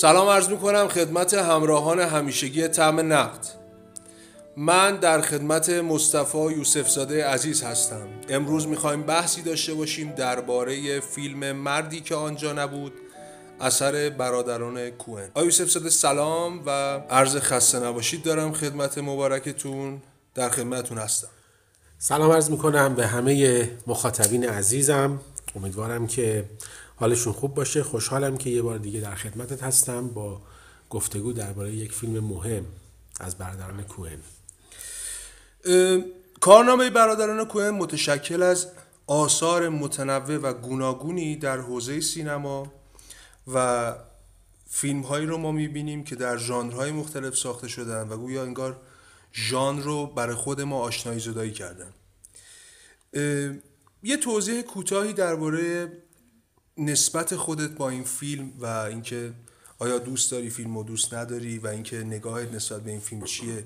سلام عرض می کنم خدمت همراهان همیشگی تعم نقد. من در خدمت مصطفی یوسف زاده عزیز هستم. امروز می‌خوایم بحثی داشته باشیم درباره فیلم مردی که آنجا نبود اثر برادران کوهن. آی یوسف زاده سلام و عرض خسته نباشید. دارم خدمت مبارکتون در خدمتتون هستم. سلام عرض می‌کنم به همه مخاطبین عزیزم. امیدوارم که حالشون خوب باشه. خوشحالم که یه بار دیگه در خدمتت هستم با گفتگو درباره یک فیلم مهم از برادران کوهن. کارنامه برادران کوهن متشکل از آثار متنوع و گوناگونی در حوزه سینما و فیلم هایی رو ما می‌بینیم که در ژانرهای مختلف ساخته شدن و گویا انگار ژانر رو برای خود ما آشنایی زدایی کردن. یه توضیح کوتاهی درباره نسبت خودت با این فیلم و اینکه آیا دوست داری فیلم و دوست نداری و اینکه نگاهت نسبت به این فیلم چیه؟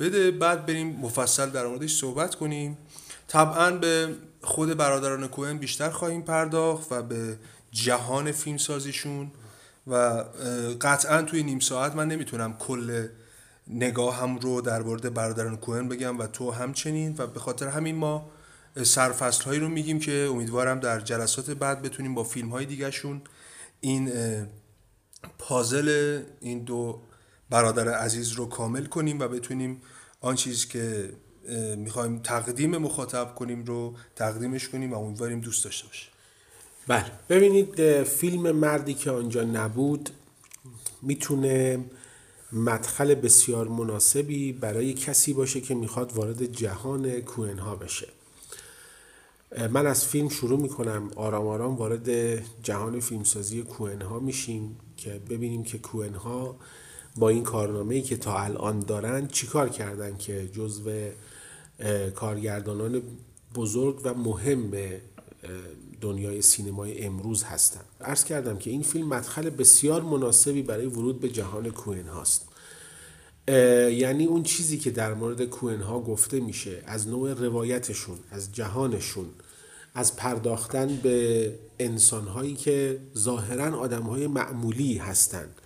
بده بعد بریم مفصل در موردش صحبت کنیم. طبعا به خود برادران کوهن بیشتر خواهیم پرداخت و به جهان فیلم سازیشون و قطعا توی نیم ساعت من نمی‌تونم کل نگاه هم رو در مورد برادران کوهن بگم و تو همچنین و به خاطر همین ما سرفصل هایی رو میگیم که امیدوارم در جلسات بعد بتونیم با فیلم های دیگهشون این پازل این دو برادر عزیز رو کامل کنیم و بتونیم آن چیز که می‌خوایم تقدیم مخاطب کنیم رو تقدیمش کنیم و امیدواریم دوست داشته باشه. بله. ببینید فیلم مردی که آنجا نبود می‌تونه مدخل بسیار مناسبی برای کسی باشه که می‌خواد وارد جهان کوهنها بشه. من از فیلم شروع می‌کنم آرام آرام وارد جهان فیلمسازی کوهنها میشیم که ببینیم که کوهنها با این کارنامه‌ای که تا الان دارن چیکار کردن که جزو کارگردانان بزرگ و مهم دنیای سینمای امروز هستند. عرض کردم که این فیلم مدخل بسیار مناسبی برای ورود به جهان کوهن هاست یعنی اون چیزی که در مورد کوهن ها گفته میشه از نوع روایتشون از جهانشون از پرداختن به انسان هایی که ظاهرا آدم های معمولی هستند.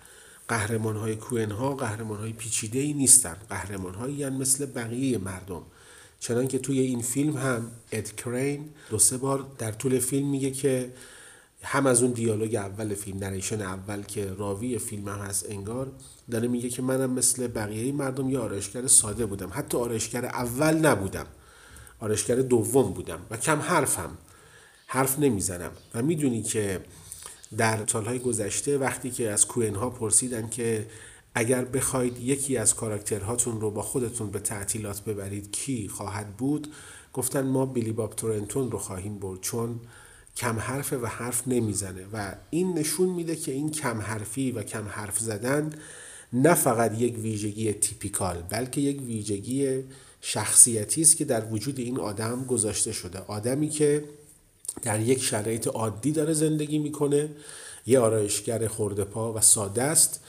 قهرمان های کوهن ها قهرمان های پیچیده ای نیستن قهرمان هایی یعنی مثل بقیه مردم. چنان که توی این فیلم هم اد کرین دو سه بار در طول فیلم میگه که هم از اون دیالوگ اول فیلم نریشن اول که راوی فیلم هم هست انگار داره میگه که منم مثل بقیه مردم یه آرایشگر ساده بودم. حتی آرایشگر اول نبودم. آرایشگر دوم بودم و کم حرفم حرف نمی‌زنم. و می‌دونی که در سالهای گذشته وقتی که از کوهنها پرسیدن که اگر بخواید یکی از کاراکترهاتون رو با خودتون به تعطیلات ببرید کی خواهد بود؟ گفتن ما بیلی باب تورنتون رو خواهیم برد چون کم حرفه و حرف نمی‌زنه. و این نشون میده که این کم حرفی و کم حرف زدن نه فقط یک ویژگی تیپیکال بلکه یک ویژگی شخصیتی است که در وجود این آدم گذاشته شده. آدمی که در یک شرایط عادی داره زندگی می‌کنه یه آرایشگر خورده پا و ساده است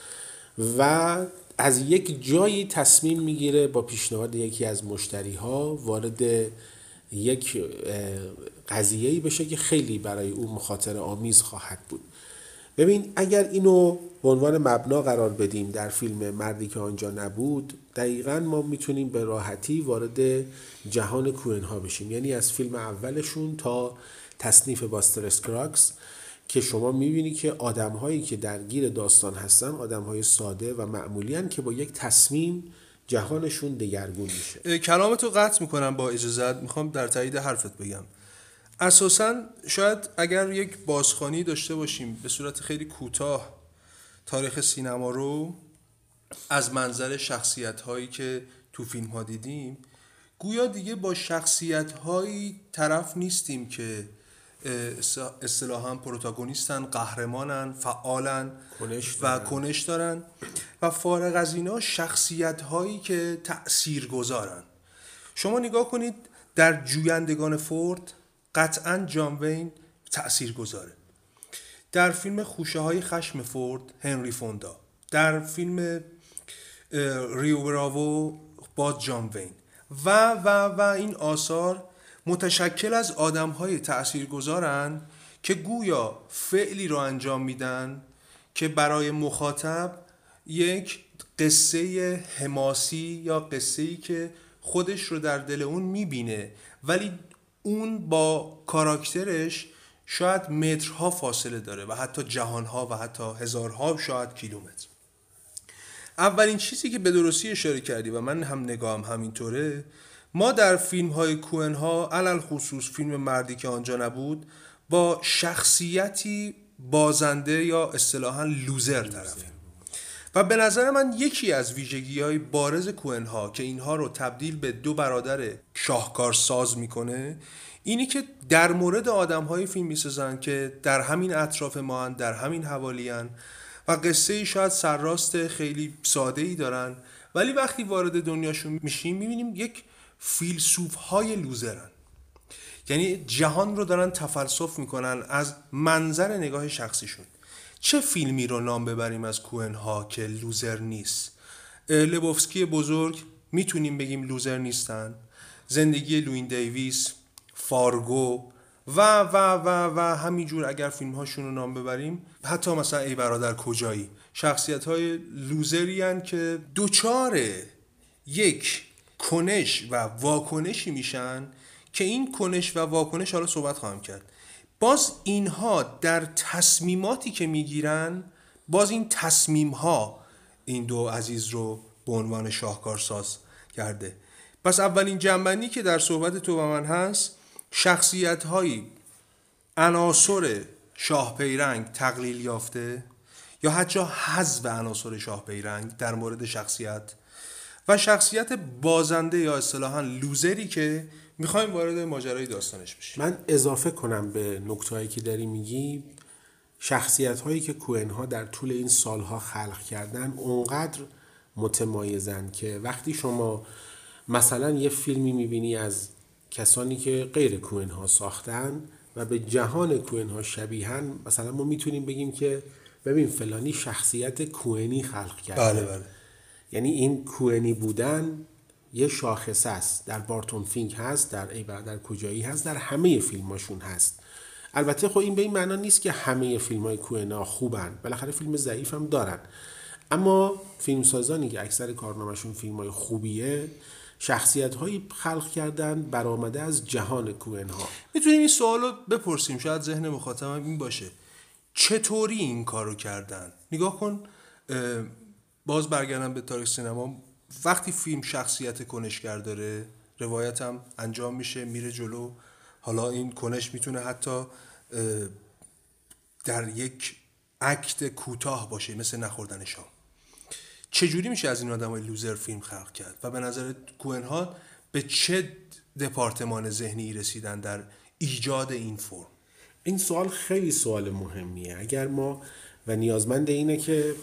و از یک جایی تصمیم می‌گیره با پیشنهاد یکی از مشتری ها وارد یک قضیه‌ای بشه که خیلی برای او مخاطر آمیز خواهد بود. ببین اگر اینو به عنوان مبنا قرار بدیم در فیلم مردی که آنجا نبود دقیقا ما می‌تونیم به راحتی وارد جهان کوئن‌ها بشیم. یعنی از فیلم اولشون تا تصنیف باستر اسکراگز که شما می‌بینی که آدم هایی که درگیر داستان هستن آدم های ساده و معمولی که با یک تصمیم جهانشون دگرگون میشه. کلامتو قطع می‌کنم با اجازت می‌خوام در تایید حرفت بگم. اساسا شاید اگر یک بازخوانی داشته باشیم به صورت خیلی کوتاه تاریخ سینما رو از منظر شخصیت هایی که تو فیلم ها دیدیم گویا دیگه با شخصیت هایی طرف نیستیم که اصطلاحا پروتاگونیستن قهرمانن فعالن و کنش دارن و فارغ از اینا شخصیت هایی که تأثیر گذارن شما نگاه کنید در جویندگان فورد قطعا جان وین تأثیر گذاره در فیلم خوشه های خشم فورد هنری فوندا. در فیلم ریو براوو با جان وین. و و و این آثار متشکل از آدم های تأثیر گذارن که گویا فعلی رو انجام میدن که برای مخاطب یک قصه حماسی یا قصه ای که خودش رو در دل اون می‌بینه. ولی اون با کاراکترش شاید مترها فاصله داره و حتی جهانها و حتی هزارها شاید کیلومتر. اولین چیزی که به درستی اشاره کردی و من هم نگاهم همینطوره ما در فیلم های کوهن ها علل خصوص فیلم مردی که آنجا نبود با شخصیتی بازنده یا اصطلاحا لوزر طرفیم. و به نظر من یکی از ویژگی های بارز کوهن ها که اینها رو تبدیل به دو برادر شاهکار ساز می‌کنه. اینی که در مورد آدم های فیلم می‌سازن که در همین اطراف ما هن، در همین حوالیان و قصه ای شاید سرراست خیلی ساده ای دارن. ولی وقتی وارد دنیاشون میشیم می‌بینیم یک فیلسوف های لوزرن یعنی جهان رو دارن تفلسف می‌کنن از منظر نگاه شخصیشون. چه فیلمی رو نام ببریم از کوهن ها که لوزر نیست؟ لبوفسکی بزرگ می‌تونیم بگیم loser نیستن. زندگی لوین دیویس فارگو و و و و همینجور اگر فیلم هاشون رو نام ببریم حتی مثلا ای برادر کجایی؟ شخصیت های loser ی که دچار یک کنش و واکنشی میشن که این کنش و واکنش حالا صحبت خواهم کرد. باز اینها در تصمیماتی که می‌گیرن باز این تصمیم ها این دو عزیز رو به عنوان شاهکار ساز کرده. پس اولین جنبندی که در صحبت تو و من هست شخصیت هایی عناصر شاه پیرنگ تقلیل یافته یا حتی حذف عناصر شاه پیرنگ در مورد شخصیت و شخصیت بازنده یا اصطلاحا لوزری که می‌خوایم وارد ماجرای داستانش بشیم. من اضافه کنم به نکته که داری میگی. شخصیت هایی که کوهن ها در طول این سالها خلق کردن اونقدر متمایزن که وقتی شما مثلا یه فیلمی می‌بینی از کسانی که غیر کوهن ها ساختن و به جهان کوهن ها شبیهن. مثلا ما می‌تونیم بگیم که ببین فلانی شخصیت کوهنی خلق کرده. بله بله. یعنی این کوهنی بودن یه شاخصه است. در بارتون فینک هست در ای در کجایی هست در همه فیلماشون هست. البته خب این به این معنا نیست که همه فیلم های کوهنا خوبن. بالاخره فیلم ضعیف هم دارن. اما فیلمسازانی که اکثر کارنامهشون فیلم های خوبیه شخصیت هایی خلق کردن برآمده از جهان کوهن ها می‌تونیم این سوال رو بپرسیم. شاید ذهن مخاطبم این باشه. چطوری این کارو کردن؟ نگاه کن باز برگردم به تاریخ سینما. وقتی فیلم شخصیت کنشگر داره روایت انجام میشه میره جلو. حالا این کنش می‌تونه حتی در یک اکت کوتاه باشه مثل نخوردن شام. چجوری میشه از این آدم های لوزر فیلم خلق کرد؟ و به نظر کوهن ها به چه دپارتمان ذهنی رسیدن در ایجاد این فرم؟ این سوال خیلی سوال مهمیه. اگر ما و نیازمند اینه که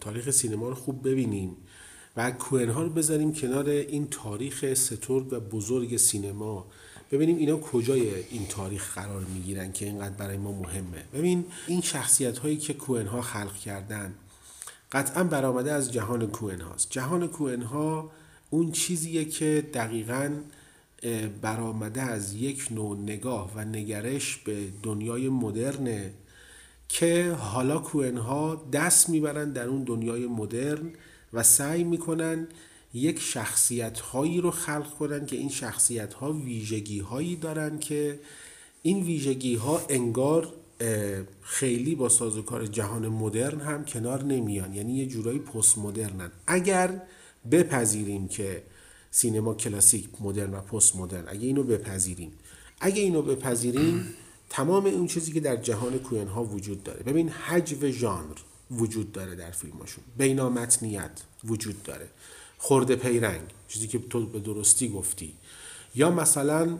تاریخ سینما رو خوب ببینیم و کوهن ها رو بذاریم کنار این تاریخ سترگ و بزرگ سینما ببینیم اینا کجای این تاریخ قرار می‌گیرن که اینقدر برای ما مهمه. ببین این شخصیت هایی که کوهن ها خلق کردن قطعا برآمده از جهان کوهن هاست. جهان کوهن ها اون چیزیه که دقیقا برآمده از یک نوع نگاه و نگرش به دنیای مدرنه که حالا کوهن ها دست می‌برن در اون دنیای مدرن و سعی می‌کنن یک شخصیت هایی رو خلق کنن که این شخصیت ها ویژگی هایی دارن که این ویژگی ها انگار خیلی با سازوکار جهان مدرن هم کنار نمیان. یعنی یه جورایی پست مدرنن اگر بپذیریم که سینما کلاسیک مدرن و پست مدرن اگه اینو بپذیریم. اگه اینو بپذیریم تمام اون چیزی که در جهان کوین ها وجود داره. ببین حجو ژانر وجود داره در فیلماشون. بینامتنیت وجود داره. خورده پیرنگ چیزی که تو به درستی گفتی. یا مثلا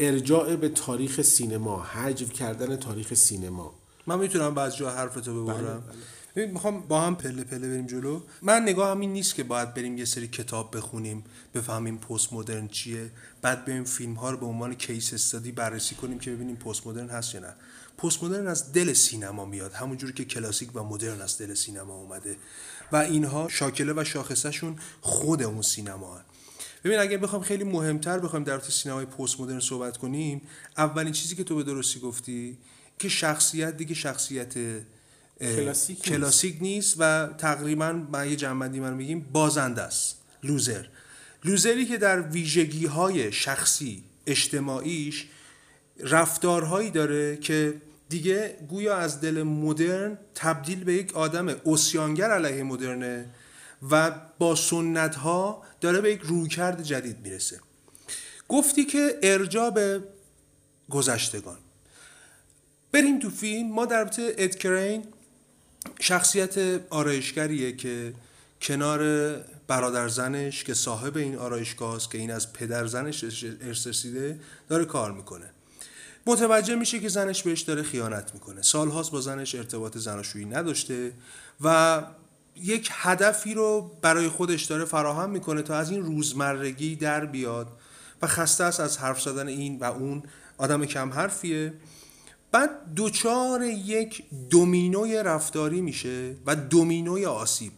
ارجاع به تاریخ سینما حجو کردن تاریخ سینما. من می‌تونم بعض جا حرفتو ببرم؟ بله بله. می‌خوام با هم پله پله بریم جلو. من نگاه همین نیست که باید بریم یه سری کتاب بخونیم بفهمیم پست مدرن چیه. بعد بریم فیلم ها رو به عنوان کیس استادی بررسی کنیم که ببینیم پست مدرن هست یا نه. پست مدرن از دل سینما میاد همونجوری که کلاسیک و مدرن از دل سینما اومده. و اینها شاکله و شاخصشون خود اون سینما هست. ببین اگه بخوام خیلی مهمتر بخوایم در مورد سینمای پست مدرن صحبت کنیم اولین چیزی که تو به درستی گفتی که شخصیت دیگه شخصیت کلاسیک نیست. کلاسیک نیست و تقریبا من یه جنبندی من بگیم بازنده است. لوزر. لوزری که در ویژگی های شخصی اجتماعیش رفتارهایی داره که دیگه گویا از دل مدرن تبدیل به یک آدم اسیانگر علیه مدرنه. و با سنت ها داره به یک رویکرد جدید می‌رسه. گفتی که ارجا به گذشتگان. بریم تو فیلم. ما در رابطه ادکرین شخصیت آرایشگریه که کنار برادر زنش که صاحب این آرایشگاه است که این از پدر زنش ارث رسیده داره کار می‌کنه. متوجه میشه که زنش بهش داره خیانت می‌کنه. سالهاست با زنش ارتباط زناشویی نداشته و یک هدفی رو برای خودش داره فراهم می‌کنه تا از این روزمرگی در بیاد و خسته است از حرف زدن این و اون آدم کم حرفیه. بعد دوچار یک دومینوی رفتاری میشه و دومینوی آسیب.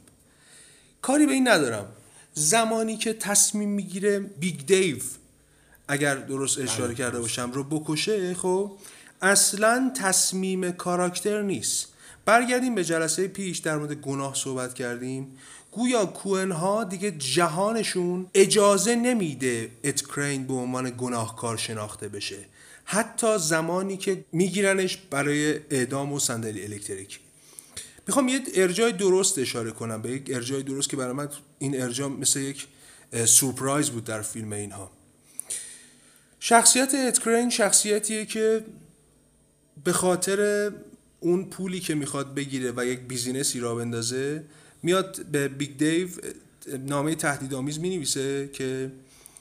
کاری به این ندارم. زمانی که تصمیم می‌گیره بیگ دیو اگر درست اشاره کرده باشم رو بکشه خب اصلا تصمیم کاراکتر نیست. برگردیم به جلسه پیش در مورد گناه صحبت کردیم. گویا کوئن ها دیگه جهانشون اجازه نمیده اد کرین به عنوان گناهکار شناخته بشه. حتی زمانی که میگیرنش برای اعدام و صندلی الکتریکی. می‌خوام یه ارجاع درست اشاره کنم به یک ارجاع درست که برای من این ارجاع مثل یک سورپرایز بود در فیلم اینها. شخصیت اد کرین شخصیتیه که به خاطر اون پولی که می‌خواد بگیره و یک business ی راه بندازه میاد به بیگ دیو نامه تهدیدآمیز می‌نویسه که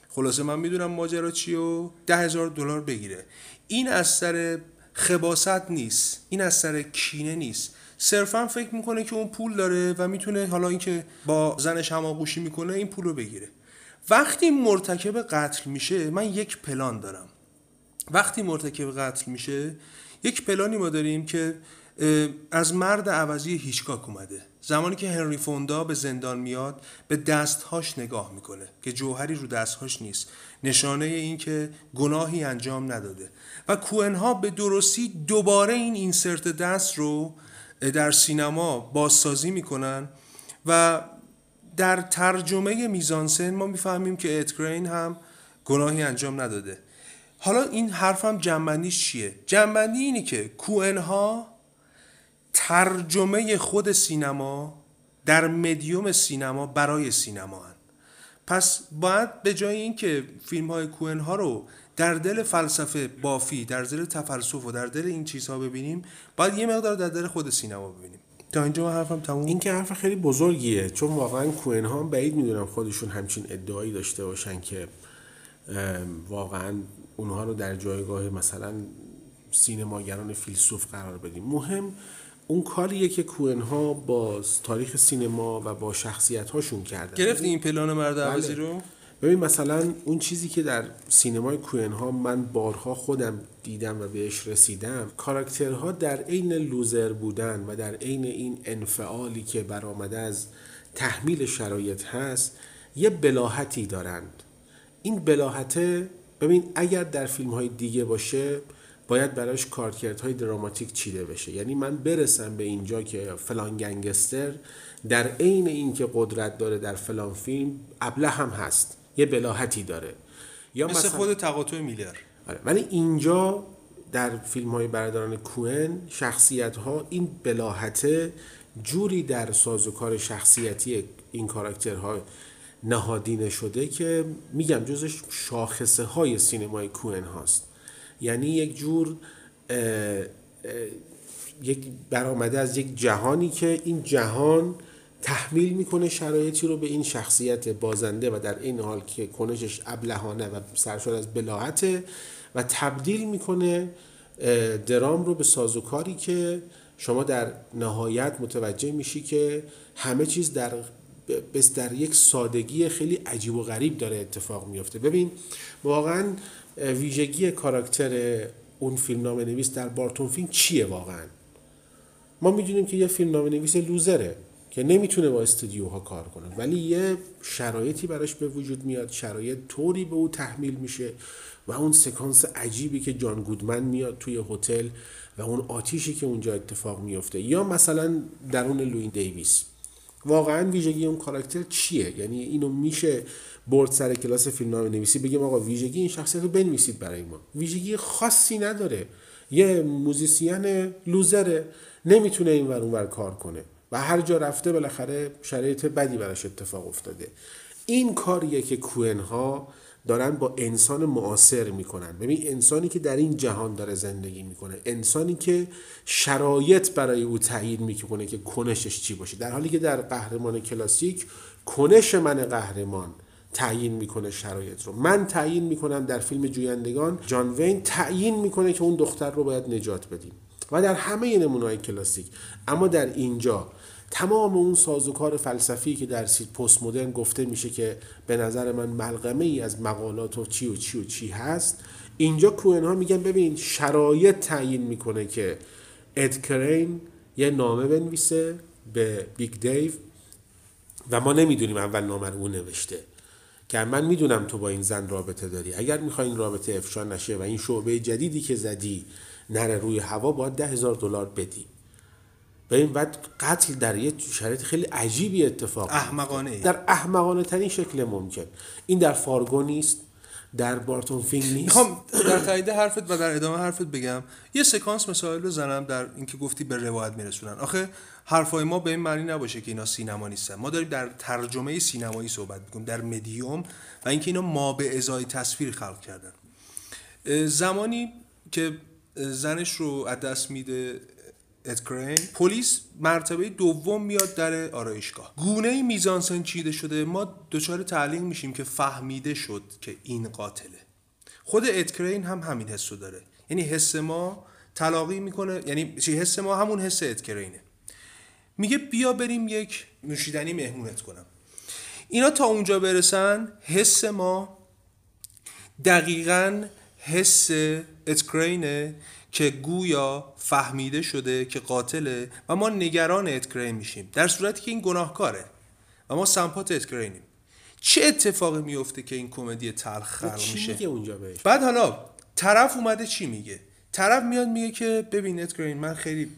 خلاصه من می‌دونم ماجرا چیه و ده هزار دلار بگیره. این از سر خباست نیست این از سر کینه نیست. صرفا فکر می‌کنه که اون پول داره و می‌تونه حالا اینکه با زنش هماغوشی می‌کنه این پول رو بگیره. وقتی مرتکب قتل میشه من یک پلان دارم. وقتی مرتکب قتل میشه یک پلانی ما داریم که از مرد عوضی هیچکاک اومده. زمانی که هنری فوندا به زندان میاد به دستهاش نگاه می‌کنه که جوهری رو دستهاش نیست. نشانه این که گناهی انجام نداده. و کوهنها به درستی دوباره این اینسرت دست رو در سینما بازسازی می‌کنن و در ترجمه میزانسن ما می‌فهمیم که ادگرین هم گناهی انجام نداده. حالا این حرفم جنبندیش چیه؟ جنبندی اینی که کوهنها ترجمه خود سینما در مدیوم سینما برای سینما هن. پس باید به جای اینکه فیلم های کوهن ها رو در دل فلسفه بافی در دل تفلسف و در دل این چیزها ببینیم باید یه مقدار در دل خود سینما ببینیم تا اینجا من حرفم تموم این که حرف خیلی بزرگیه چون واقعا کوهن ها بعید می‌دونم خودشون همچین ادعایی داشته باشن که واقعا اونها رو در جایگاه مثلا سینماگران فیلسوف قرار بدیم. مهم اون کاریه که کوهن ها با تاریخ سینما و با شخصیت هاشون کردن. گرفتی این پلان مرد عوضی رو؟ ببین مثلا اون چیزی که در سینمای کوهن ها من بارها خودم دیدم و بهش رسیدم کاراکترها در عین لوزر بودن و در عین این انفعالی که برآمده از تحمیل شرایط هست یه بلاحتی دارند. این بلاحته ببین اگر در فیلم های دیگه باشه باید براش کارکردهای دراماتیک چیده بشه. یعنی من برسم به اینجا که فلان گنگستر در عین اینکه قدرت داره در فلان فیلم ابله هم هست. یه بلاحتی داره. یا مثل خود تقاطع میلر آره. ولی اینجا در فیلم های برداران کوهن شخصیت ها این بلاحته جوری در سازوکار شخصیتی این کاراکترها نهادینه شده که میگم جزش شاخصه های سینمای کوهن هاست. یعنی یک جور یک برآمده از یک جهانی که این جهان تحمیل می‌کنه شرایطی رو به این شخصیت بازنده و در این حال که کنشش ابلهانه و سرشار از بلاحته و تبدیل می‌کنه درام رو به سازوکاری که شما در نهایت متوجه میشی که همه چیز در بس در یک سادگی خیلی عجیب و غریب داره اتفاق میفته. ببین واقعا ویژگی کاراکتر اون فیلم نام نویس در بارتون فیلم چیه واقعا؟ ما می‌دونیم که یه فیلم نام نویس لوزره که نمی‌تونه با استودیوها کار کنه ولی یه شرایطی براش به وجود میاد شرایط طوری به او تحمیل میشه و اون سکانس عجیبی که جان گودمن میاد توی هتل و اون آتیشی که اونجا اتفاق میفته یا مثلا درون لوین دیویس. واقعا ویژگی اون کاراکتر چیه؟ یعنی اینو میشه برد سر کلاس فیلمنامه نویسی بگیم آقا ویژگی این شخصیت رو بنویسید برای ما. ویژگی خاصی نداره. یه موزیسین لوزره نمی‌تونه این ور اونور کار کنه و هر جا رفته بالاخره شرایط بدی براش اتفاق افتاده. این کاریه که کوهن ها دارن با انسان معاصر می‌کنن. ببین انسانی که در این جهان داره زندگی می‌کنه انسانی که شرایط برای او تعیین می‌کنه که کنشش چی باشه. در حالی که در قهرمان کلاسیک کنش من قهرمان تعیین می‌کنه شرایط رو. من تعیین می‌کنم در فیلم جویندگان جان وین تعیین می‌کنه که اون دختر رو باید نجات بدیم. و در همه نمونه‌های کلاسیک. اما در اینجا تمام اون سازوکار فلسفی که در پست مدرن گفته میشه که به نظر من ملغمه ای از مقالات و چی و چی و چی هست اینجا کوهن ها میگن ببین شرایط تعیین می‌کنه که اد کرین یه نامه بنویسه به بیگ دیو و ما نمی‌دونیم اول نامه رو نوشته. که من می‌دونم تو با این زن رابطه داری. اگر می‌خوای این رابطه افشا نشه و این شعبه جدیدی که زدی نره روی هوا باید ده هزار دلار بدی. این بعد قتل در یه شرایط خیلی عجیبی اتفاق احمقانه در احمقانه ترین شکل ممکن. این در فارگو نیست در بارتون فینک نیست. می‌خوام در تایید حرفت و در ادامه حرفت بگم یه سکانس مسائل بزنم در اینکه گفتی به روایت میرسونن. آخه حرفای ما به این معنی نباشه که اینا سینما نیستن. ما داریم در ترجمه سینمایی صحبت می‌کنیم در مدیوم و اینکه اینا ما به ازای تصویر خلق کردن. زمانی که زنش رو از دست میده ادکرین پلیس مرتبه دوم میاد در آرایشگاه. گونه میزانسن چیده شده ما دچار تعلیق میشیم که فهمیده شد که این قاتله. خود ادکرین هم همین حسو داره. یعنی حس ما تلاقی می‌کنه یعنی چی؟ حس ما همون حس ادکرینه میگه بیا بریم یک نوشیدنی مهمونت کنم. اینا تا اونجا برسن حس ما دقیقا حس ادکرینه که گویا فهمیده شده که قاتله و ما نگران اتکرین میشیم. در صورتی که این گناهکاره و ما سمپات اتکرینیم چه اتفاقی میفته که این کمدی تلخ خلق میشه؟ میگه اونجا بهش؟ بعد حالا طرف اومده چی میگه؟ طرف میاد میگه که ببین اتکرین من خیلی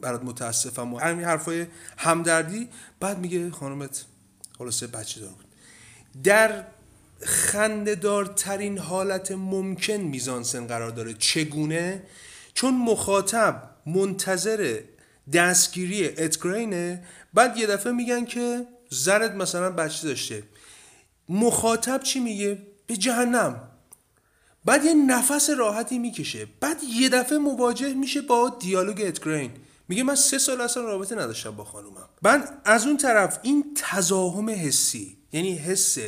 برات متاسفم و همین حرفای همدردی. بعد میگه خانمت خلاصه بچه دار بود. در خندهدارترین حالت ممکن میزانسن قرار داره. چگونه؟ چون مخاطب منتظر دستگیری ادگرینه بعد یه دفعه میگن که زرد مثلا بچه داشته. مخاطب چی میگه؟ به جهنم. بعد یه نفس راحتی می‌کشه. بعد یه دفعه مواجه میشه با دیالوگ ادگرین میگه من سه سال اصلا رابطه نداشتم با خانومم. بعد از اون طرف این تزاهم حسی یعنی حس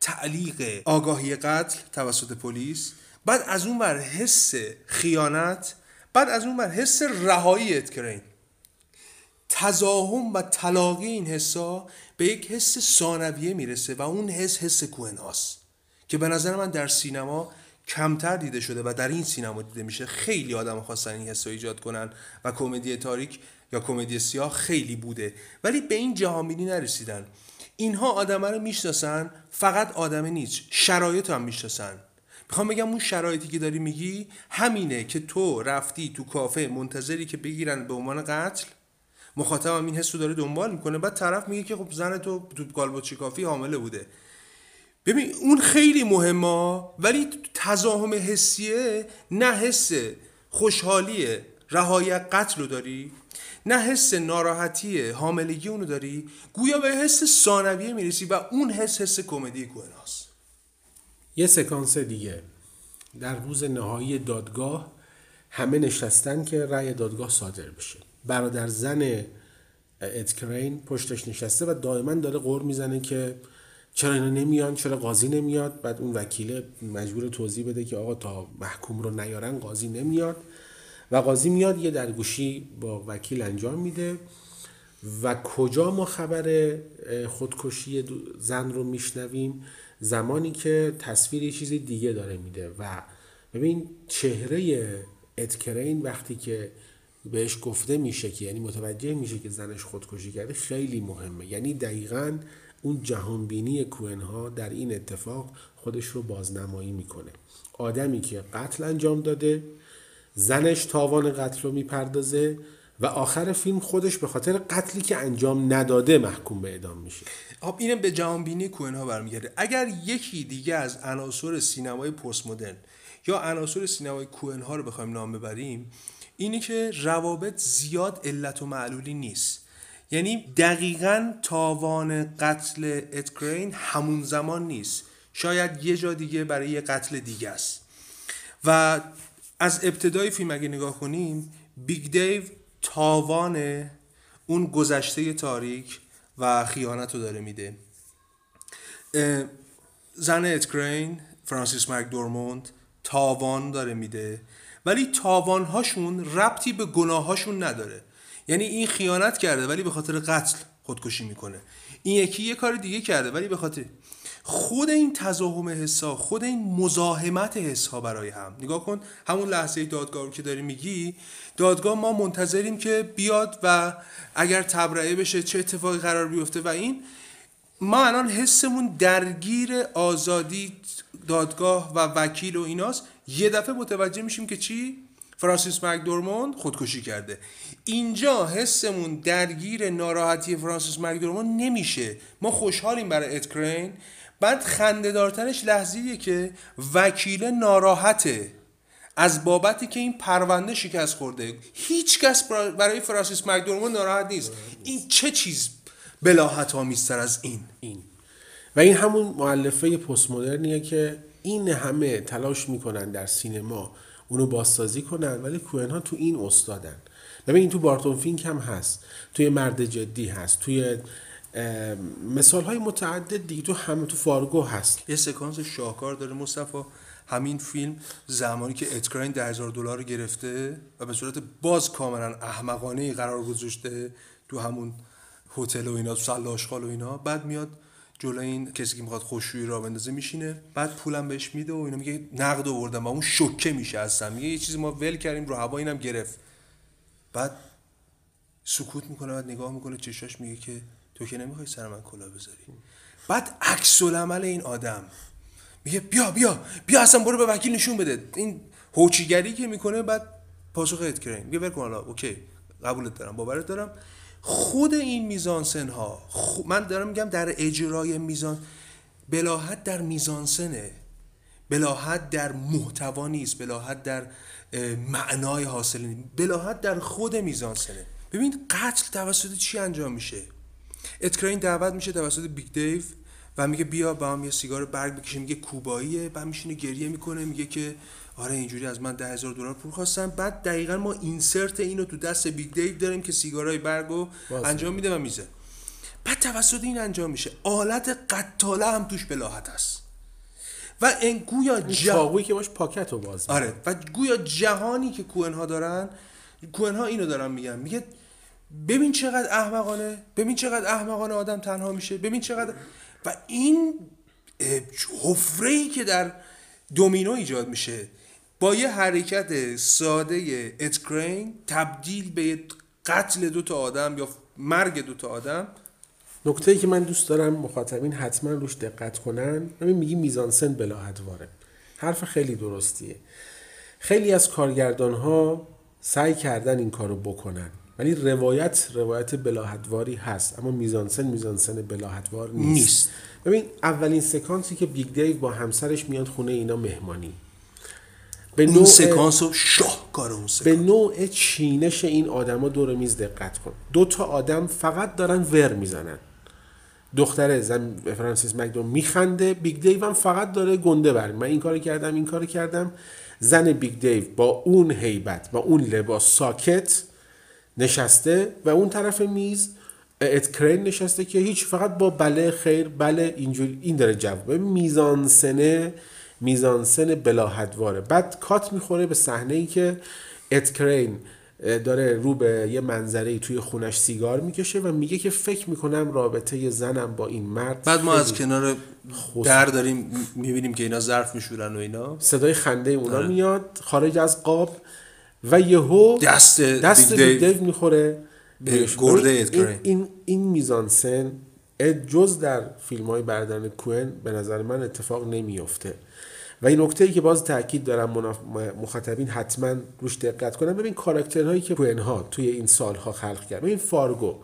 تعلیق آگاهی قتل توسط پلیس بعد از اون بر حس خیانت بعد از اون بر حس رهایی اتکرین. تزاهم و تلاقی این حسا به یک حس ثانویه می‌رسه و اون حس حس کوهناست که به نظر من در سینما کمتر دیده شده و در این سینما دیده میشه. خیلی آدم خواستن این حس ایجاد کنن و کمدی تاریک یا کمدی سیاه خیلی بوده. ولی به این جهانبینی نرسیدن. اینها آدمه رو می‌شناسن فقط آدم نیست شرایط هم می‌شناسن. می‌خوام بگم اون شرایطی که داری میگی همینه که تو رفتی تو کافه منتظری که بگیرن به عنوان قتل؟ مخاطبم این حسو داره دنبال می‌کنه. بعد طرف میگه که خب زن تو تو گالبوچی کافی حامله بوده. ببین اون خیلی مهمه ولی تزاهم حسیه نه حس خوشحالی رهایی قتل رو داری نه حس ناراحتی حاملگی اونو داری. گویا به حس ثانویه می‌رسی و اون حس حس کمدی کوهناست یه سکانس دیگه. در روز نهایی دادگاه همه نشستن که رأی دادگاه صادر بشه. برادر زن ادکرین پشتش نشسته و دائما داره غور می‌زنه که چرا اینا نمیان چرا قاضی نمیاد. بعد اون وکیل مجبور توضیح بده که آقا تا محکوم رو نیارن قاضی نمیاد. و قاضی میاد یه درگوشی با وکیل انجام میده. و کجا ما خبر خودکشی زن رو میشنویم؟ زمانی که تصویر یه چیز دیگه داره میده و ببین چهره ادکرین وقتی که بهش گفته میشه که یعنی متوجه میشه که زنش خودکشی کرده خیلی مهمه. یعنی دقیقا اون جهانبینی کوهنها در این اتفاق خودش رو بازنمایی می‌کنه. آدمی که قتل انجام داده زنش تاوان قتل رو می‌پردازه و آخر فیلم خودش به خاطر قتلی که انجام نداده محکوم به اعدام میشه. خب اینم به جهانبینی کوهن ها برمیگرده. اگر یکی دیگه از عناصر سینمای پست مدرن یا عناصر سینمای کوهن ها رو بخوایم نام ببریم اینی که روابط زیاد علت و معلولی نیست. یعنی دقیقا تاوان قتل ادکرین همون زمان نیست. شاید یه جا دیگه برای یه قتل دیگه است. و از ابتدای فیلم اگه نگاه کنیم بیگ دیو تاوان اون گذشته تاریک و خیانت رو داره میده. زن اد کرین فرانسیس مک دورمند تاوان داره میده. ولی تاوانهاشون ربطی به گناهاشون نداره. یعنی این خیانت کرده ولی به خاطر قتل خودکشی می‌کنه. این یکی یه کار دیگه کرده ولی به خاطر خود این تزاهم حسا خود این مزاحمت حسا برای هم. نگاه کن همون لحظه دادگاه که داری میگی دادگاه ما منتظریم که بیاد و اگر تبرئه بشه چه اتفاقی قرار بیفته و این. ما الان حسمون درگیر آزادی دادگاه و وکیل و ایناست. یه دفعه متوجه میشیم که چی؟ فرانسیس مکدورموند خودکشی کرده. اینجا حسمون درگیر ناراحتی فرانسیس مکدورموند نمیشه. ما خوشحالیم برای ادکرین بعد خندهدارترش لحظیه که وکیل ناراحته از بابتی که این پرونده شکست خورده. هیچ کس برای فرانسیس مکدورموند ناراحت نیست. این چه چیز بلاحت آمیزتر از این؟ این. و این همون معلفه پست مدرنیه که این همه تلاش می‌کنن در سینما اونو بازسازی کنن ولی کوهن ها تو این استادن. ببین این تو بارتون فینک هم هست. توی مرد جدی هست. توی مثال های متعدد دیگه تو هم تو فارگو هست. یه سکانس شاهکار داره مصطفی. همین فیلم زمانی که اد کرین ده هزار دلار رو گرفته و به صورت باز کاملا احمقانه قرار گذاشته تو همون هتل و اینا سلاشخال و اینا. بعد میاد جلو این کسی که می‌خواد خشکشویی راه بندازه میشینه. بعد پولم بهش میده و اینا میگه نقد آوردم و اون شوکه میشه اصلا. میگه یه چیزی ما ول کردیم رو هوا اینم گرفت. بعد سکوت می‌کنه بعد نگاه می‌کنه چشاش میگه که تو که نمی‌خوای سر من کلا بذاری. بعد عکس العمل این آدم میگه بیا بیا بیا اصلا برو به وکیل نشون بده. این هوچیگری که می‌کنه بعد پاسخ ادکرین میگه ول حالا اوکی قبولت دارم باورت دارم. خود این میزانسن ها من دارم میگم در اجرای میزان بلاحت در میزانسنه بلاحت در محتوا نیست بلاحت در معنای حاصل نیست بلاهت در خود میزانسنه. ببین قتل توسط چی انجام میشه؟ اد کرین دعوت میشه توسط بیگ دیو و میگه بیا با هم یه سیگار برگ بکشیم. میگه کوباییه. بعد میشینه گریه می‌کنه. میگه که آره اینجوری از من ده هزار دلار پول خواستم بعد دقیقا ما insert اینو تو دست بیگ دیو داریم که سیگارای برگو انجام میده و میزه. بعد توسط این انجام میشه. آلت قتاله هم توش بلاهت هست. و این گویا جهانی که باش پاکت رو باز آره. و گویا جهانی که کوهن دارن کوهن ها اینو دارن میگن. میگه ببین چقدر احمقانه ببین چقدر احمقانه آدم تنها میشه ببین چقدر و این حفره ای که در دومینو ایجاد میشه با یه حرکت ساده اتکرین تبدیل به قتل دو تا آدم یا مرگ دو تا آدم. نکته ای که من دوست دارم مخاطبین حتما روش دقت کنن همین میگی میزانسن بلاهت‌واره. حرف خیلی درستیه. خیلی از کارگردان ها سعی کردن این کارو بکنن. ولی روایت روایت بلاهت‌واری هست اما میزانسن میزانسن بلاهت‌وار نیست. نیست. ببین اولین سکانسی که بیگ دیو با همسرش میاد خونه اینا مهمانی. به نوع سکانس و شاهکار اون سکانس. به نوع چینش این آدما دور میز دقت کن. دو تا آدم فقط دارن ور می‌زنن. دختر زن فرانسیس مکدورمند میخنده بیگ دیو هم فقط داره گنده بر. من این کارو کردم این کارو کردم. زن بیگ دیو با اون هیبت با اون لباس ساکت نشسته و اون طرف میز ادکرین نشسته که هیچ فقط با بله خیر بله اینجوری این داره جواب میزانسنه میزانسن بلاهت‌واره. بعد کات می‌خوره به صحنه ای که ادکرین داره رو به یه منظره توی خونش سیگار می‌کشه و میگه که فکر می‌کنم رابطه زنم با این مرد بعد ما از کنار در داریم می‌بینیم که اینا ظرف میشورن و اینا. صدای خنده اونا آره. میاد خارج از قاب. و یهو دست دست دیو می‌خوره. گرده این, این, این میزانسن جز در فیلم های بردن کوهن به نظر من اتفاق نمیفته و این نکته ای که باز تاکید دارم مخاطبین حتما روش دقت کنن. ببین کاراکترهایی که کوئنها توی این سالها خلق کرد. ببین فارگو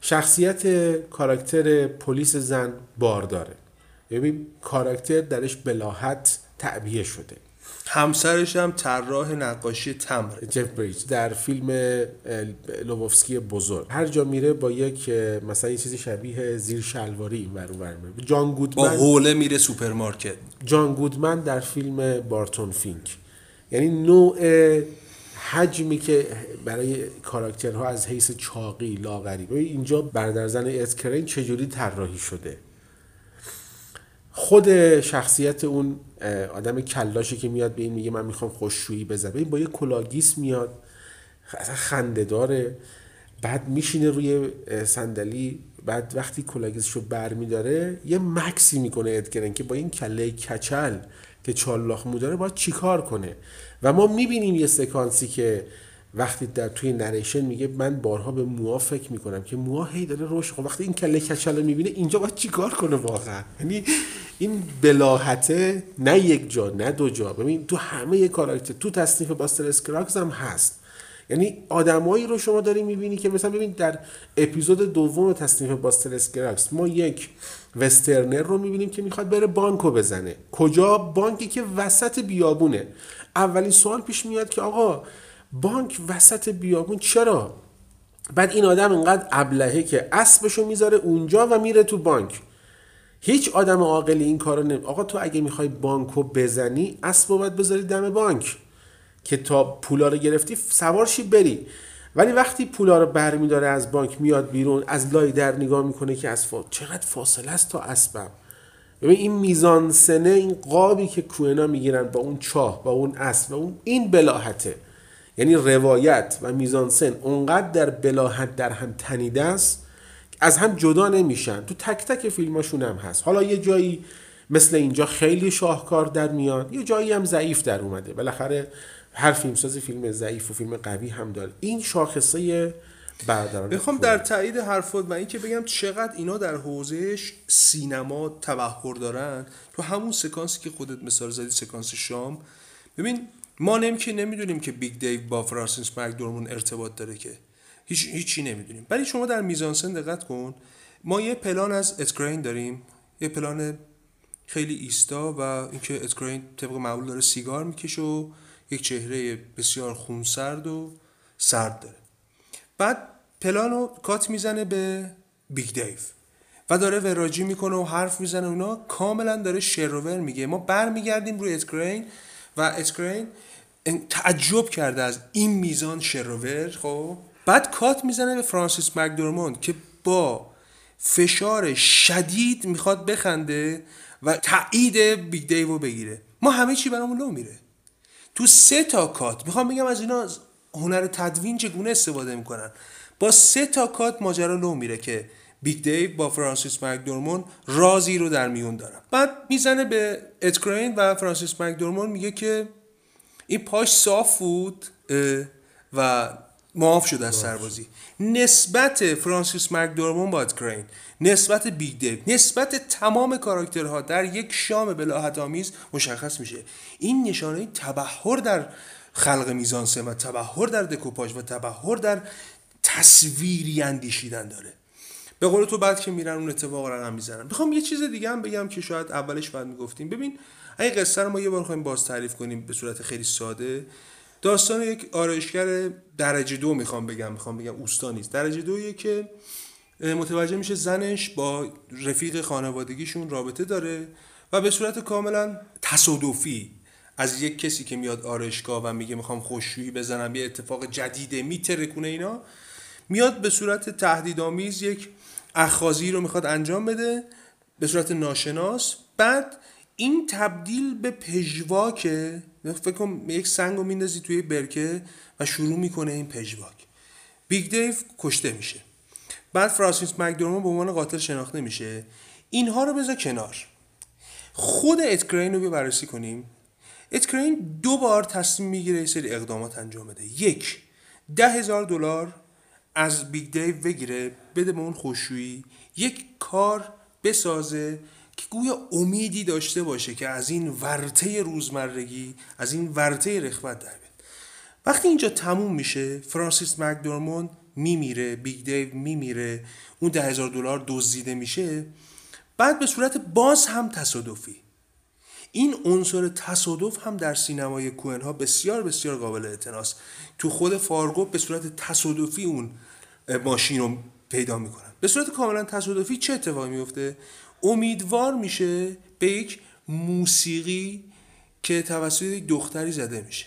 شخصیت کاراکتر پلیس زن بارداره. ببین کاراکتر درش بلاهت تعبیه شده. همسرش هم طراح نقاشی تمبر جف بریج در فیلم لبوفسکی بزرگ. هر جا میره با یک مثلا یه چیزی شبیه زیر شلواری این ور جان گودمن با حوله میره سوپرمارکت. جان گودمن در فیلم بارتون فینک. یعنی نوع حجمی که برای کاراکترها از حیث چاقی لاغری. اینجا برادر زن ادکرین چجوری طراحی شده. خود شخصیت اون آدم کلاشی که میاد به این میگه من می‌خوام خشکشویی بزنم. این با یه کلاه‌گیس میاد خنده داره. بعد میشینه روی صندلی بعد وقتی کلاه‌گیسش رو بر میداره یه مکثی می‌کنه ادکرین که با این کله کچل که چهار لاخ مو داره باید چیکار کنه؟ و ما می‌بینیم یه سکانسی که وقتی در توی نریشن میگه من بارها به موها فکر می‌کنم که موها هی داره روش خب وقتی این کله کچل رو می‌بینه اینجا باید چیکار کنه واقعا؟ یعنی این بلاهته نه یک جا نه دو جا. ببین تو همه کاراکتر تو تصنیف باستر اسکراگز هم هست. یعنی آدمایی رو شما داری می‌بینی که مثلا ببین در اپیزود دوم تصنیف باستر اسکراگز ما یک وسترنر رو می‌بینیم که می‌خواد بره بانکو بزنه. کجا؟ بانکی که وسط بیابونه. اولین سوال پیش میاد که آقا بانک وسط بیابون چرا؟ بعد این آدم اینقدر ابلهه که اسبشو می‌ذاره اونجا و میره تو بانک. هیچ آدم عاقلی این کارو نمی آقا تو اگه می‌خوای بانکو بزنی اسب باید بذاری دم بانک. که تا پولا رو گرفتی سوارشی بری. ولی وقتی پولا رو برمیداره از بانک میاد بیرون از لای در نگاه می‌کنه که از فا... چقدر فاصله است تا اسبم. ببین این میزان سنه این قابی که کوهنا می‌گیرن با اون چاه با اون اسب و اون این بلاحته. یعنی روایت و میزانسن اونقدر در بلاحت در هم تنیده است از هم جدا نمیشن. تو تک تک فیلماشون هم هست. حالا یه جایی مثل اینجا خیلی شاهکار در میاد یه جایی هم ضعیف در اومده. بالاخره هر فیلمساز فیلم ضعیف و فیلم قوی هم داره. این شاخصه بردارن بخوام در تایید حرفات و اینکه بگم چقدر اینا در حوزه سینما تبحر دارن. تو همون سکانسی که خودت مثال زدی سکانس شام. ببین ما نمی که نمی‌دونیم که بیگ دیو با فرانسیس مکدورمند ارتباط داره که. هیچ هیچی نمی‌دونیم. ولی شما در میزانسن دقت کن. ما یه پلان از ادکرین داریم. یه پلان خیلی ایستا و اینکه ادکرین طبق معمول داره سیگار می‌کشه و یک چهره بسیار خونسرد و سرد داره. بعد پلان کات می‌زنه به بیگ دیو و داره وراجی می‌کنه و حرف می‌زنه اونا کاملا داره شر و ور میگه. ما برمیگردیم روی ادکرین و ادکرین تعجب کرده از این میزان شر و ور خب؟ بعد کات می‌زنه به فرانسیس مکدورمند که با فشار شدید می‌خواد بخنده و تایید بیگ دیو بگیره. ما همه چی برامون لو میره. تو سه تا کات می‌خوام بگم از اینا هنر تدوین چگونه استفاده می‌کنن؟ با سه تا کات ماجرا لو میره که بیگ دیو با فرانسیس مکدورمند رازی رو در میون دارن. بعد می‌زنه به ادکرین و فرانسیس مکدورمند میگه که این پاش صاف بود و معاف شد از سربازی. نسبت فرانسیس مکدورمند با ادکرین نسبت بیگ دیو نسبت تمام کاراکترها در یک شام بلاهت آمیز مشخص میشه. این نشانه تبهر در خلق میزانسه و تبهر در دکوپاژ و تبهر در تصویری اندیشیدن داره. به قول تو بعد که میرن اون اتفاق رقم می‌زنن. می‌خوام یه چیز دیگه هم بگم که شاید اولش بعد می‌گفتیم. ببین این قصه رو ما یه بار خواهیم باز تعریف کنیم به صورت خیلی ساده داستان یک آرایشگر درجه دو می‌خوام بگم می‌خوام بگم اوستا نیست. درجه دویه که متوجه میشه زنش با رفیق خانوادگیشون رابطه داره و به صورت کاملا تصادفی از یک کسی که میاد آرایشگاه و میگه می‌خوام خوششویی بزنم یه اتفاق جدیده میترکونه اینا میاد به صورت تهدیدآمیز یک اخازی رو می‌خواد انجام بده به صورت ناشناس. بعد این تبدیل به پژواکه فکر کنم یک سنگ رو میندازی توی برکه و شروع می‌کنه این پژواک بیگ دیو کشته میشه. بعد فرانسیس مکدورمند به عنوان قاتل شناخته میشه. اینها رو بذار کنار. خود ادکرین رو بررسی کنیم. ادکرین دو بار تصمیم می‌گیره سری اقدامات انجام بده. یک ده هزار دلار از بیگ دیو بگیره بده به اون خشکشویی یک کار بسازه که گویا امیدی داشته باشه که از این ورطه روزمرگی از این ورطه رخوت در بیاد. وقتی اینجا تموم میشه فرانسیس مکدورمند میمیره بیگ دیو میمیره اون ده هزار دلار دزدیده میشه بعد به صورت باز هم تصادفی. این عنصر تصادف هم در سینمای کوئن ها بسیار بسیار قابل اعتناست. تو خود فارگو به صورت تصادفی اون ماشین رو پیدا می‌کنن. به صورت کاملا تصادفی چه اتفاقی میفته امیدوار میشه به یک موسیقی که توسط یک دختری زده میشه.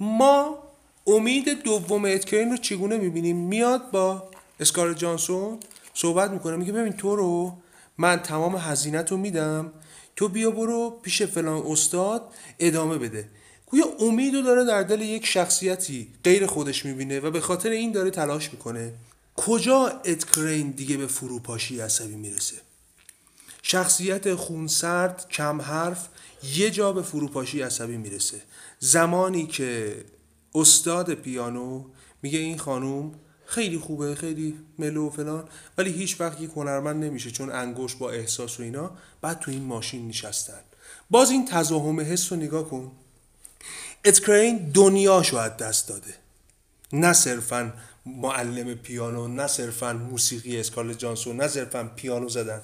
ما امید دوم ادکرین رو چگونه می‌بینیم؟ میاد با اسکار جانسون صحبت می‌کنه میگه ببین تو رو من تمام هزینت رو میدم تو بیا برو پیش فلان استاد ادامه بده. گویا امید رو داره در دل یک شخصیتی غیر خودش می‌بینه و به خاطر این داره تلاش می‌کنه. کجا ادکرین دیگه به فروپاشی عصبی می‌رسه؟ شخصیت خونسرد کم حرف یه جا به فروپاشی عصبی می‌رسه. زمانی که استاد پیانو میگه این خانوم خیلی خوبه خیلی ملو و فلان ولی هیچ وقت یک هنرمند نمیشه چون انگوش با احساس و اینا بعد تو این ماشین نشستن. باز این تزاهم حس رو نگاه کن. اتکرین دنیاشو از دست داده. نه صرفا معلم پیانو نه صرفا موسیقی اسکارل جانسون نه صرفا پیانو زدن.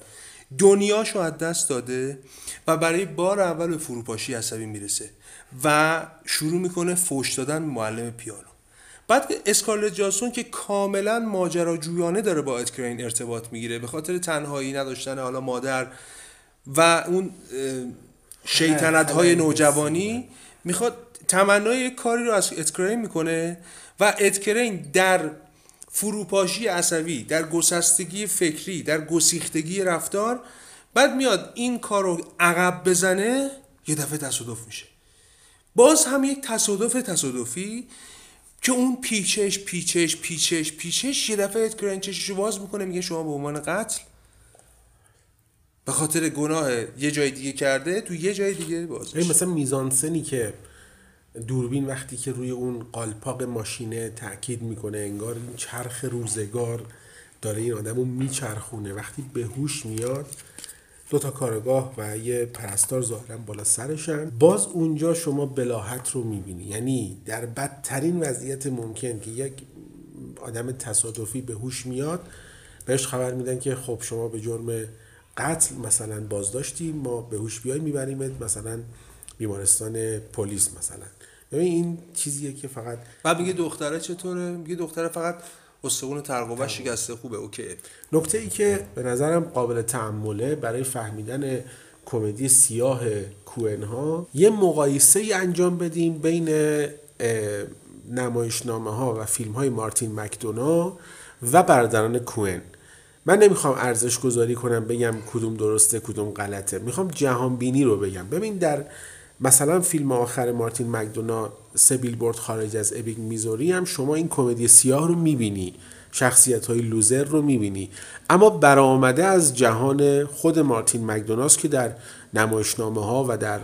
دنیاشو از دست داده و برای بار اول به فروپاشی عصبی می‌رسه و شروع می‌کنه فوش دادن معلم پیانو. بعد اسکارلت جانسون که کاملا ماجراجویانه داره با ادکرین ارتباط می‌گیره به خاطر تنهایی نداشتن حالا مادر و اون شیطنت های نوجوانی می‌خواد تمنای یک کاری رو از ادکرین می‌کنه و ادکرین در فروپاشی عصبی در گسستگی فکری در گسیختگی رفتار بعد میاد این کار رو عقب بزنه یه دفعه تصادف میشه. باز هم یک تصادف تصادفی که اون پیچش پیچش پیچش پیچش یه دفعه کرنچش رو باز می‌کنه میگه شما به عنوان قتل به خاطر گناه یه جای دیگه کرده تو یه جای دیگه باز مثلا میزانسنی که دوربین وقتی که روی اون قالپاق ماشینه تاکید می‌کنه انگار این چرخ روزگار داره این آدم رو میچرخونه. وقتی به هوش میاد دو تا کارگاه و یه پرستار ظاهرا بالا سرشن. باز اونجا شما بلاحت رو می‌بینی. یعنی در بدترین وضعیت ممکن که یک آدم تصادفی به هوش میاد بهش خبر میدن که خب شما به جرم قتل مثلا بازداشتی ما به هوش بیای میبریمت مثلا بیمارستان پلیس مثلا. ببین این چیزیه که فقط بعد میگه دختره چطوره؟ میگه دختره فقط استخون ترقوبه شکسته خوبه اوکی. نکته ای که به نظرم قابل تعمله برای فهمیدن کمدی سیاه کوئن ها یه مقایسه ای انجام بدیم بین نمایشنامه ها و فیلم های مارتین مکدونا و برادران کوئن من نمی‌خوام ارزش گذاری کنم بگم کدوم درسته کدوم غلطه. می‌خوام جهان بینی رو بگم. ببین در مثلا فیلم آخر مارتین مکدونا سه بیلبورد خارج از ابیگ میزوری هم شما این کمدی سیاه رو می‌بینی. شخصیت های لوزر رو می‌بینی. اما برآمده از جهان خود مارتین مکدوناست که در نمایشنامه ها و در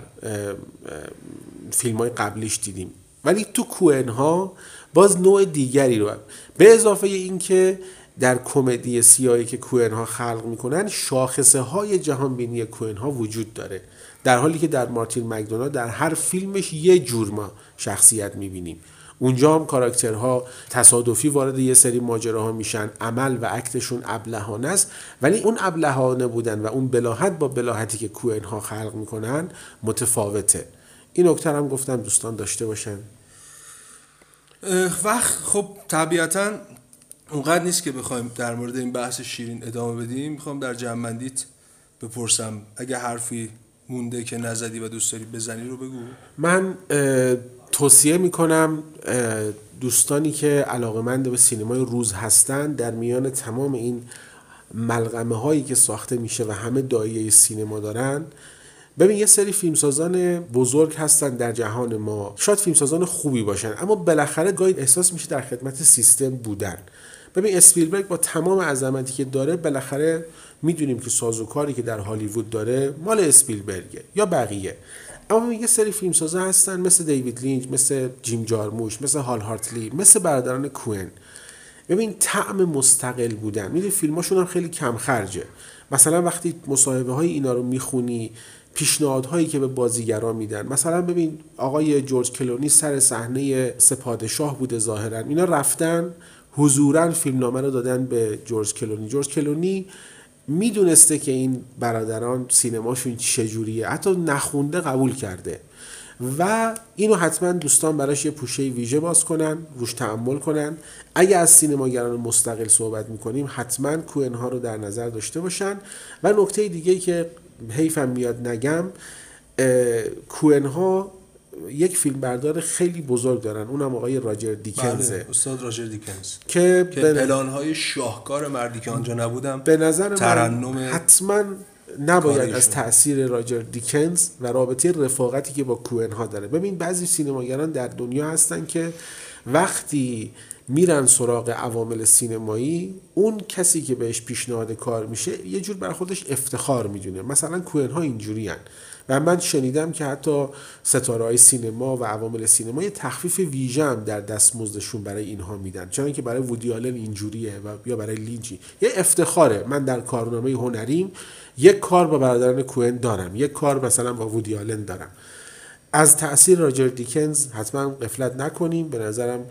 فیلم های قبلیش دیدیم. ولی تو کوئن ها باز نوع دیگری رو به اضافه اینکه در کمدی سیاهی که کوئن ها خلق می‌کنن شاخصه های جهان بینی کوئن ها وجود داره. در حالی که در مارتین مکدونا در هر فیلمش یه جور ما شخصیت می‌بینیم. اونجا هم کاراکترها تصادفی وارد یه سری ماجراها میشن. عمل و اکتشون ابلهانه است. ولی اون ابلهانه بودن و اون بلاحت با بلاحتی که کوئن ها خلق می‌کنن متفاوته. این نکته هم گفتم. دوستان داشته باشن. وقت خب طبیعتا اونقدر نیست که بخوایم در مورد این بحث شیرین ادامه بدیم. می‌خوام در جمعندیت بپرسم. اگه حرفی مونده که نزدی و دوست داری بزنی رو بگو. من توصیه می‌کنم دوستانی که علاقمند به سینمای روز هستند در میان تمام این ملغمه هایی که ساخته میشه و همه دایه سینما دارن ببین یه سری فیلمسازان بزرگ هستن در جهان ما. شاید فیلمسازان خوبی باشن اما بالاخره گاهی احساس میشه در خدمت سیستم بودن. ببین اسپیلبرگ با تمام عظمتی که داره بالاخره می‌دونیم که سازوکاری که در هالیوود داره مال اسپیلبرگه یا بقیه. اما یه سری فیلمسازا هستن مثل دیوید لینچ مثل جیم جارموش مثل هال هارتلی مثل برادران کوئن. ببین طعم مستقل بودن. می‌دونی فیلماشون هم خیلی کم خرجه مثلا وقتی مصاحبه های اینا رو می‌خونی پیشنهادهایی که به بازیگران میدن. مثلا ببین آقای جورج کلونی سر صحنه سپادشاه بوده ظاهرا. اینا رفتن حضورا فیلمنامه رو دادن به جورج کلونی. جورج کلونی می‌دونسته که این برادران سینماشون چجوریه. حتی نخونده قبول کرده. و اینو حتما دوستان براش یه پوشه ویژه باز کنن روش تعمل کنن. اگه از سینماگران مستقل صحبت می‌کنیم حتما کوئن ها رو در نظر داشته باشن. و نکته دیگه که حیفم میاد نگم کوئن ها یک فیلم بردار خیلی بزرگ دارن. اونم آقای راجر دیکنزه. بله استاد راجر دیکنز. که, که به- پلان های شاهکار مردی که آنجا نبودم به نظر من حتما نباید. از تاثیر راجر دیکنز و رابطه رفاقتی که با کوئن ها داره. ببین بعضی سینماگران در دنیا هستن که وقتی میرن سراغ عوامل سینمایی اون کسی که بهش پیشنهاد کار میشه یه جور بر خودش افتخار می‌دونه. مثلا کوئن ها اینجوری و من شنیدم که حتی ستاره های سینما و عوامل سینما یه تخفیف ویژه هم در دستمزدشون برای اینها میدن چون که برای وودی آلن اینجوریه و یا برای لینچی یه افتخاره. من در کارنامه هنریم یک کار با برادران کوئن دارم. یک کار مثلا با وودی آلن دارم. از تاثیر راجر دیکنز حتما قفلت نکنیم. به نظرم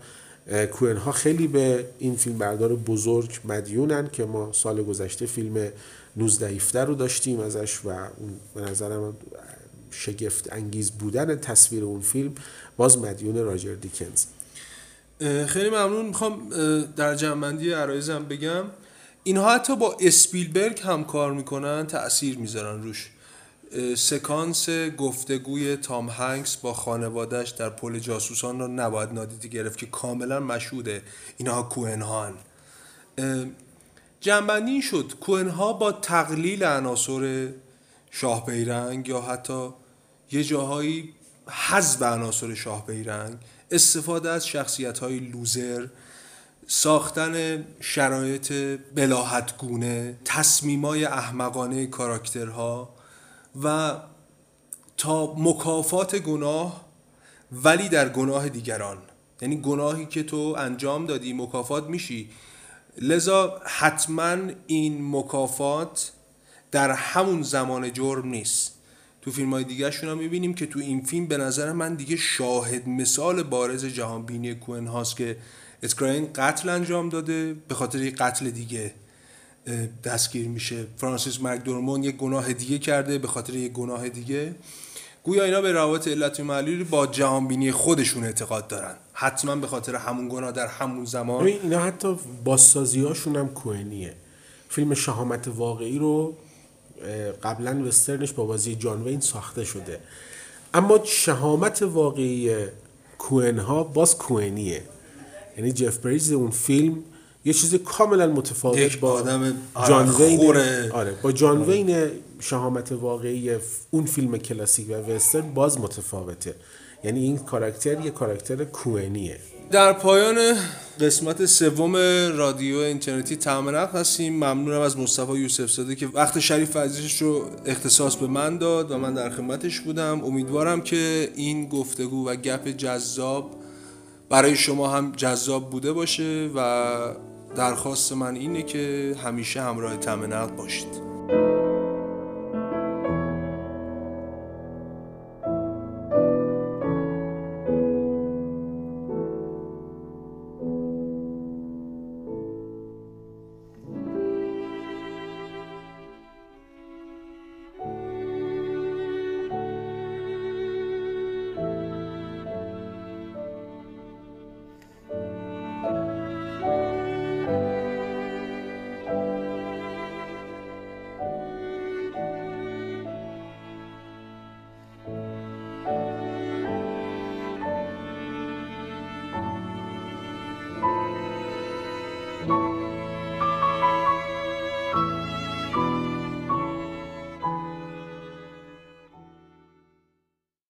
کوئن ها خیلی به این فیلم بردار بزرگ مدیونن که ما سال گذشته فیلم 19 رو داشتیم ازش و اون به نظرم شگفت انگیز بودن تصویر اون فیلم باز مدیون راجر دیکنز. خیلی ممنون. می‌خوام در جنبندی عرایزم بگم اینها حتی با اسپیلبرگ هم کار می‌کنن تأثیر می‌ذارن روش. سکانس گفتگوی تام هنگس با خانوادهش در پل جاسوسان رو نباید نادیده گرفت که کاملا مشهوده. اینها کوهن هان جنبندی این شد. کوهن ها با تقلیل عناصر شاه بیرنگ یا حتی یه جاهایی حذف عناصر شاه بیرنگ استفاده از شخصیت های لوزر ساختن شرایط بلاحتگونه تصمیمای احمقانه کاراکترها و تا مکافات گناه ولی در گناه دیگران. یعنی گناهی که تو انجام دادی مکافات میشی. لذا حتما این مکافات در همون زمان جرم نیست. تو فیلم های دیگه هم می‌بینیم که تو این فیلم به نظر من دیگه شاهد مثال بارز جهانبینی کوهن هاست که اسکراین قتل انجام داده به خاطر یک قتل دیگه دستگیر میشه. فرانسیس مکدورمون یک گناه دیگه کرده به خاطر یک گناه دیگه. گویا اینا به روابط علت و معلولی با جهانبینی خودشون اعتقاد دارن. حتما به خاطر همون گناه در همون زمان. اینا حتی بازسازی هاشون هم کوهنیه. فیلم شهامت واقعی رو قبلا وسترنش با بازی جان وین ساخته شده. اما شهامت واقعی کوهن ها باز کوهنیه. یعنی جف بریز اون فیلم یه چیز کاملا متفاوت با آدم جان وین. آره با جان وین شهامت واقعی اون فیلم کلاسیک و وسترن باز متفاوته. یعنی این کاراکتر یه کاراکتر کوهنیه. در پایان قسمت سوم رادیو اینترنتی تمام هستیم. ممنونم از مصطفی یوسف زاده که وقت شریف عزیزش رو اختصاص به من داد و من در خدمتش بودم. امیدوارم که این گفتگو و گپ جذاب برای شما هم جذاب بوده باشه و درخواست من اینه که همیشه همراه تمام نقد باشید.